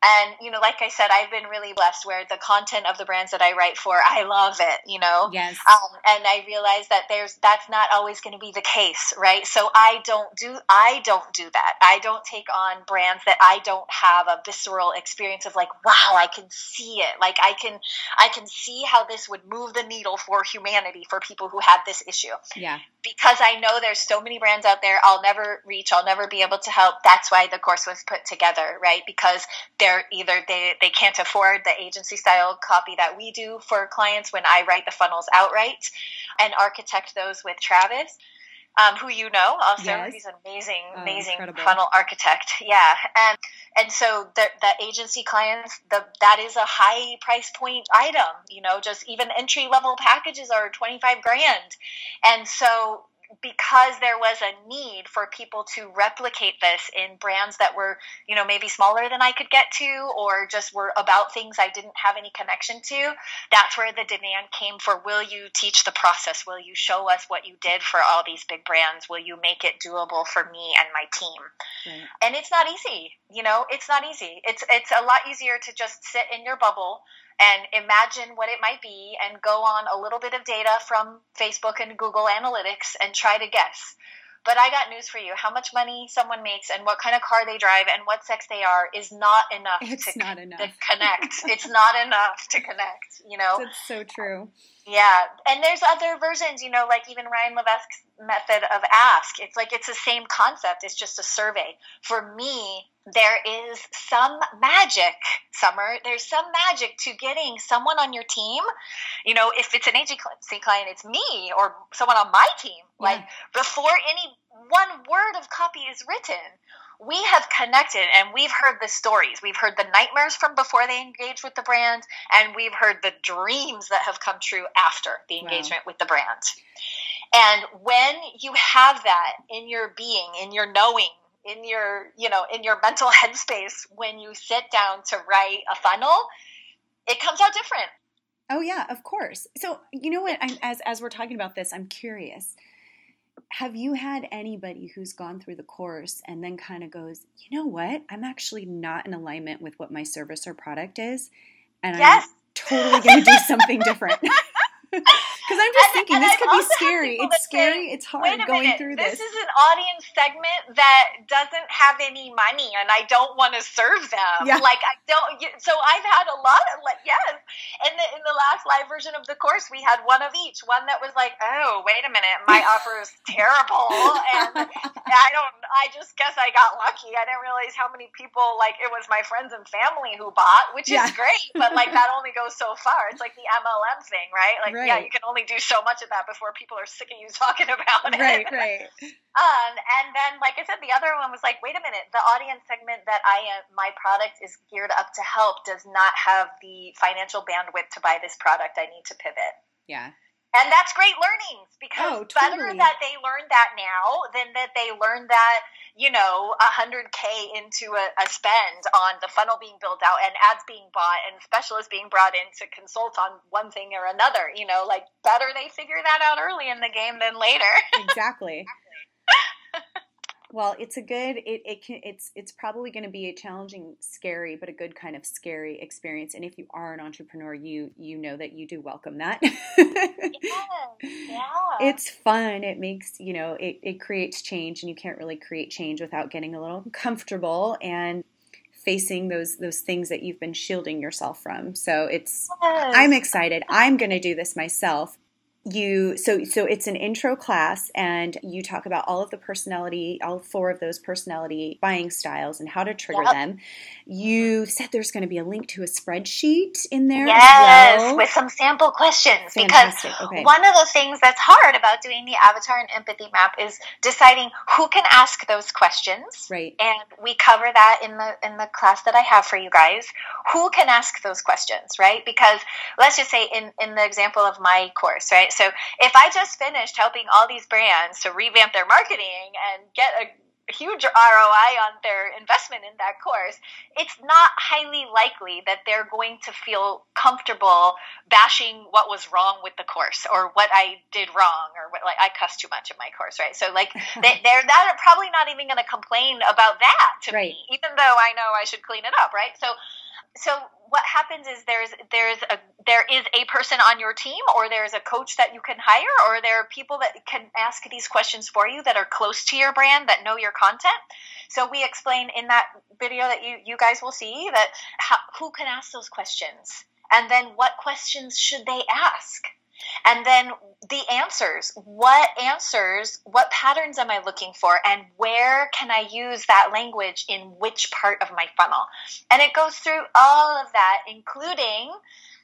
and you know like i said i've been really blessed where the content of the brands that i write for i love it you know? Yes. Um, and i realize that there's that's not always going to be the case right? So i don't do i don't do that. I don't take on brands that i don't have a visceral experience of like wow i can see it. Like i can i can see how this would move the needle for humanity for people who have this issue. Yeah. Because i know there's so many brands out there i'll never reach i'll never be able to help. That's why the course was put together right? Because there they're either they, they can't afford the agency style copy that we do for clients when I write the funnels outright and architect those with Travis. Um, who you know also yes. he's an amazing oh, amazing incredible. funnel architect yeah and and so the, the agency clients the that is a high price point item you know just even entry level packages are 25 grand and so because there was a need for people to replicate this in brands that were, you know, maybe smaller than I could get to or just were about things I didn't have any connection to, that's where the demand came for will you teach the process? Will you show us what you did for all these big brands? Will you make it doable for me and my team? Right. And it's not easy, you know, it's not easy. It's it's a lot easier to just sit in your bubble and imagine what it might be and go on a little bit of data from Facebook and Google Analytics and try to guess. But I got news for you. How much money someone makes and what kind of car they drive and what sex they are is not enough, it's to, not enough. to connect. it's not enough to connect, you know? That's so true. Yeah. And there's other versions, you know, like even Ryan Levesque's method of ask. It's like it's the same concept. It's just a survey. For me, there is some magic, Summer. There's some magic to getting someone on your team. You know, if it's an agency client, it's me or someone on my team. Yeah. Like before any one word of copy is written, we have connected and we've heard the stories. We've heard the nightmares from before they engaged with the brand, and we've heard the dreams that have come true after the engagement wow. with the brand. And when you have that in your being, in your knowing, in your you know in your mental headspace when you sit down to write a funnel it comes out different. Oh yeah of course. So you know what? I'm, as as we're talking about this i'm curious. Have you had anybody who's gone through the course and then kind of goes you know what? I'm actually not in alignment with what my service or product is and yes. i'm totally going to do something different Because I'm just and, thinking and this I've could be scary. It's scary. Say, it's hard going minute, through this. This is an audience segment that doesn't have any money, and I don't want to serve them. Yeah. Like I don't. So I've had a lot of like yes. In the in the last live version of the course, we had one of each. One that was like, oh wait a minute, my offer is terrible, and I don't. I just guess I got lucky. I didn't realize how many people like it was my friends and family who bought, which yeah. is great, but like that only goes so far. It's like the MLM thing, right? Like right. Yeah, you can only only do so much of that before people are sick of you talking about it. Right, right. Um, and then, like I said, the other one was like, wait a minute, the audience segment that I am, my product is geared up to help does not have the financial bandwidth to buy this product. I need to pivot. Yeah. And that's great learnings because oh, totally. better that they learn that now than that they learn that, you know, 100K into a, a, spend on the funnel being built out and ads being bought and specialists being brought in to consult on one thing or another. You know, like better they figure that out early in the game than later. exactly. Well, it's a good. It, it can. It's it's probably going to be a challenging, scary, but a good kind of scary experience. And if you are an entrepreneur, you you know that you do welcome that. yeah, yeah. It's fun. It makes you know it it creates change, and you can't really create change without getting a little comfortable and facing those those things that you've been shielding yourself from. So it's. Yes. I'm excited. I'm going to do this myself you so so it's an intro class and you talk about all of the personality all four of those personality buying styles and how to trigger Yep. them you said there's going to be a link to a spreadsheet in there Yes, well with some sample questions. Fantastic, Because okay. one of the things that's hard about doing the avatar and empathy map is deciding who can ask those questions. right And we cover that in the in the class that I have for you guys. Who can ask those questions, right? Because let's just say in in the example of my course, right? So if I just finished helping all these brands to revamp their marketing and get a huge ROI on their investment in that course, it's not highly likely that they're going to feel comfortable bashing what was wrong with the course or what I did wrong or what like I cuss too much in my course, right? So like they, they're not probably not even going to complain about that to Right. me, even though I know I should clean it up, right? So so what happens is there's there's a there is a person on your team or there's a coach that you can hire or there are people that can ask these questions for you that are close to your brand that know your content. So we explain in that video that you you guys will see that how, who can ask those questions and then what questions should they ask and then the answers. What answers what patterns am i looking for and where can i use that language in which part of my funnel? And it goes through all of that including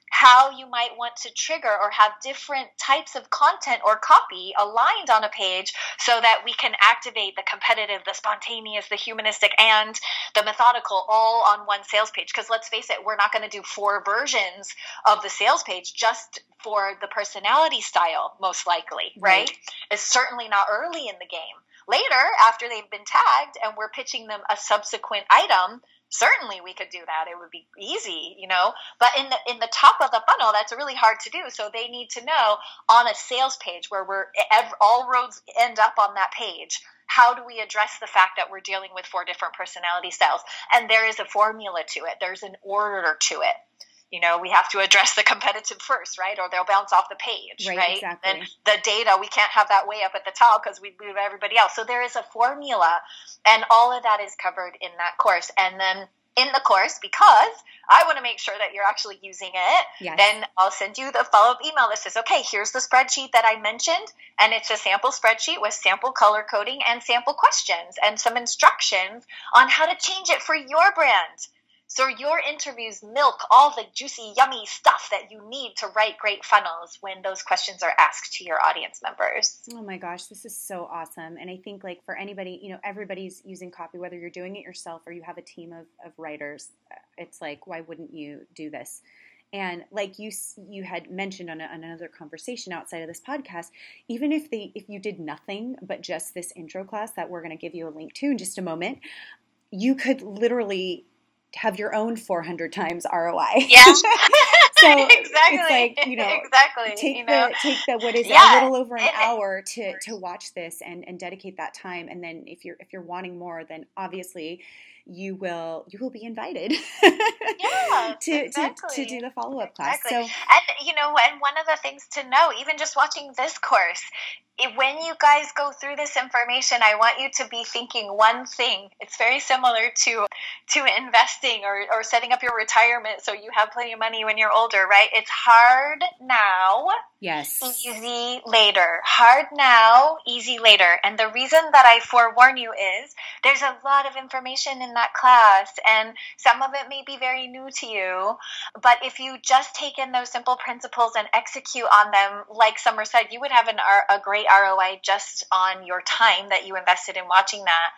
how you might want to trigger or have different types of content or copy aligned on a page so that we can activate the competitive, the spontaneous, the humanistic, and the methodical all on one sales page. Because let's face it, we're not going to do four versions of the sales page just for the personality style, most likely, right? Right. It's certainly not early in the game. Later, after they've been tagged and we're pitching them a subsequent item, certainly we could do that. It would be easy you know but in the in the top of the funnel that's really hard to do. So they need to know on a sales page where we're all roads end up on that page how do we address the fact that we're dealing with four different personality styles? And there is a formula to it. There's an order to it you know we have to address the competitive first right? Or they'll bounce off the page Right, right, exactly. and the data we can't have that way up at the top because we move everybody else. So there is a formula and all of that is covered in that course. And then in the course because i want to make sure that you're actually using it Yes. then i'll send you the follow-up email that says okay here's the spreadsheet that i mentioned and it's a sample spreadsheet with sample color coding and sample questions and some instructions on how to change it for your brand so your interviews milk all the juicy, yummy stuff that you need to write great funnels when those questions are asked to your audience members. Oh my gosh, this is so awesome. And I think like for anybody, you know, everybody's using copy, whether you're doing it yourself or you have a team of, of writers, uh, it's like, why wouldn't you do this? And like you, you had mentioned on, a, on another conversation outside of this podcast, even if they, if you did nothing but just this intro class that we're going to give you a link to in just a moment, you could literally have your own 400 times ROI. Yeah. So exactly. it's like, you know, exactly. take you know, the take the what is Yeah, a little over an hour to to watch this and and dedicate that time and then if you're if you're wanting more then obviously you will you will be invited Yeah, to, to to do the follow-up class Exactly. so and you know, and one of the things to know, even just watching this course, it, when you guys go through this information, I want you to be thinking one thing. It's very similar to to investing or, or setting up your retirement so you have plenty of money when you're older, right? It's hard now, yes easy later. Hard now, easy later. And the reason that I forewarn you is there's a lot of information in that class, and some of it may be very new to you. But if you just take in those simple principles and execute on them, like Summer said, you would have an, a great ROI just on your time that you invested in watching that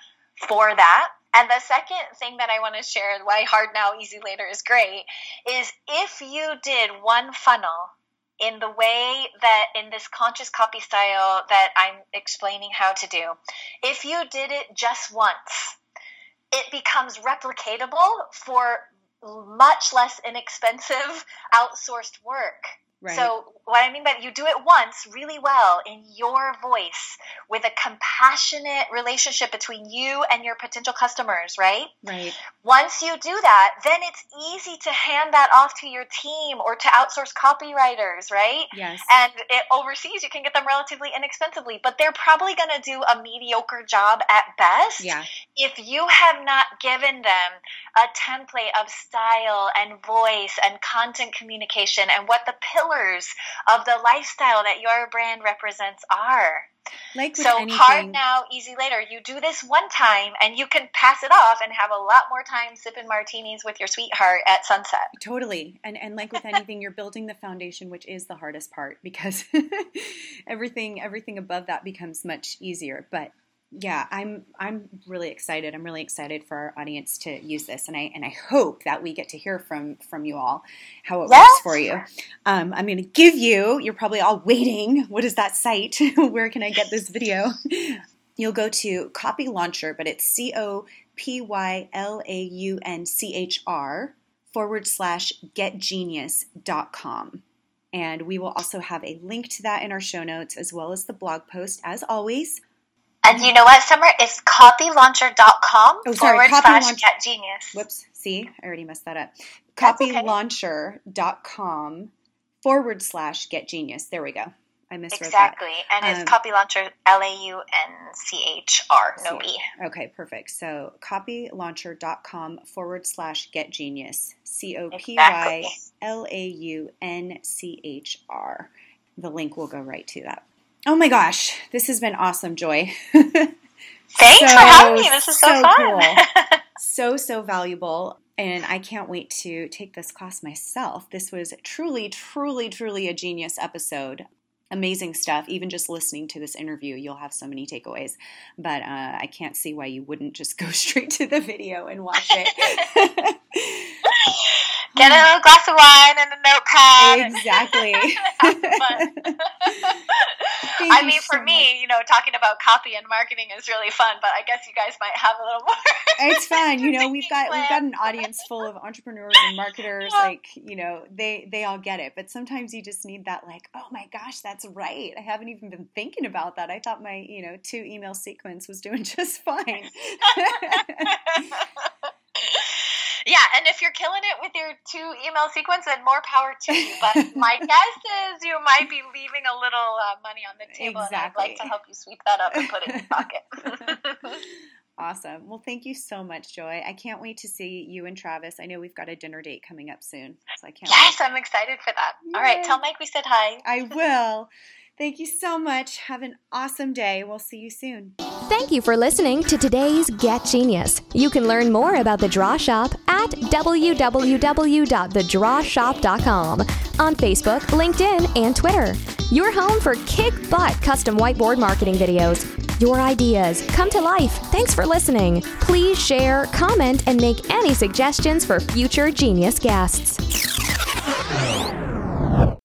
for that. And the second thing that I want to share, why hard now, easy later is great, is if you did one funnel in the way that in this conscious copy style that I'm explaining how to do, if you did it just once, it becomes replicatable for much less inexpensive outsourced work. Right So, what I mean by you do it once really well in your voice with a compassionate relationship between you and your potential customers, right? right Once you do that, then it's easy to hand that off to your team or to outsource copywriters, right? yes And it, overseas, you can get them relatively inexpensively, but they're probably going to do a mediocre job at best yeah if you have not given them a template of style and voice and content communication and what the pillars pillars of the lifestyle that your brand represents are. Like so anything, hard now, easy later. You do this one time and you can pass it off and have a lot more time sipping martinis with your sweetheart at sunset. Totally. And and like with anything, you're building the foundation, which is the hardest part because everything everything above that becomes much easier. But yeah, I'm I'm really excited. I'm really excited for our audience to use this, and I and I hope that we get to hear from from you all how it Yes. works for you. Um, I'm going to give you. You're probably all waiting. What is that site? Where can I get this video? You'll go to Copy Launcher, but it's C O P Y L A U N C H R forward slash getgenius.com. And we will also have a link to that in our show notes as well as the blog post, as always. And you know what, Summer? It's copylaunchr.com Oh, sorry, forward Copy slash Launch- get genius. Whoops, see, I already messed that up. That's okay. Copylaunchr.com forward slash get genius. There we go. I miswrote Exactly. And Um, it's copy launcher L A U N C H R, no E. that. Okay, perfect. So copylaunchr.com forward slash get genius. C O P Y L A U N C H R. The link will go right to that. Oh my gosh, this has been awesome, Joy. Thanks So, for having me. This is so, so fun. cool. so so valuable and i can't wait to take this class myself this was truly truly truly a genius episode amazing stuff even just listening to this interview you'll have so many takeaways but uh, i can't see why you wouldn't just go straight to the video and watch it Get a little glass of wine and a notepad. exactly Have fun. Thank I mean, for so me, you know, talking about copy and marketing is really fun, but I guess you guys might have a little more. it's fun you know we've got we've got an audience full of entrepreneurs and marketers Yeah. like you know they they all get it but sometimes you just need that like oh my gosh that's right i haven't even been thinking about that i thought my you know two email sequence was doing just fine yeah, and if you're killing it with your two email sequence, then more power to you. But my guess is you might be leaving a little uh, money on the table, and I'd like to help you sweep that up and put it in your pocket. awesome well thank you so much joy i can't wait to see you and travis i know we've got a dinner date coming up soon so i can't yes, wait I'm excited for that. All right, tell Mike we said hi. i will thank you so much have an awesome day we'll see you soon Thank you for listening to today's Get Genius. You can learn more about the Draw Shop at www.thedrawshop.com on Facebook, LinkedIn, and Twitter. Your home for kick butt custom whiteboard marketing videos. Your ideas come to life. Thanks for listening. Please share, comment, and make any suggestions for future genius guests.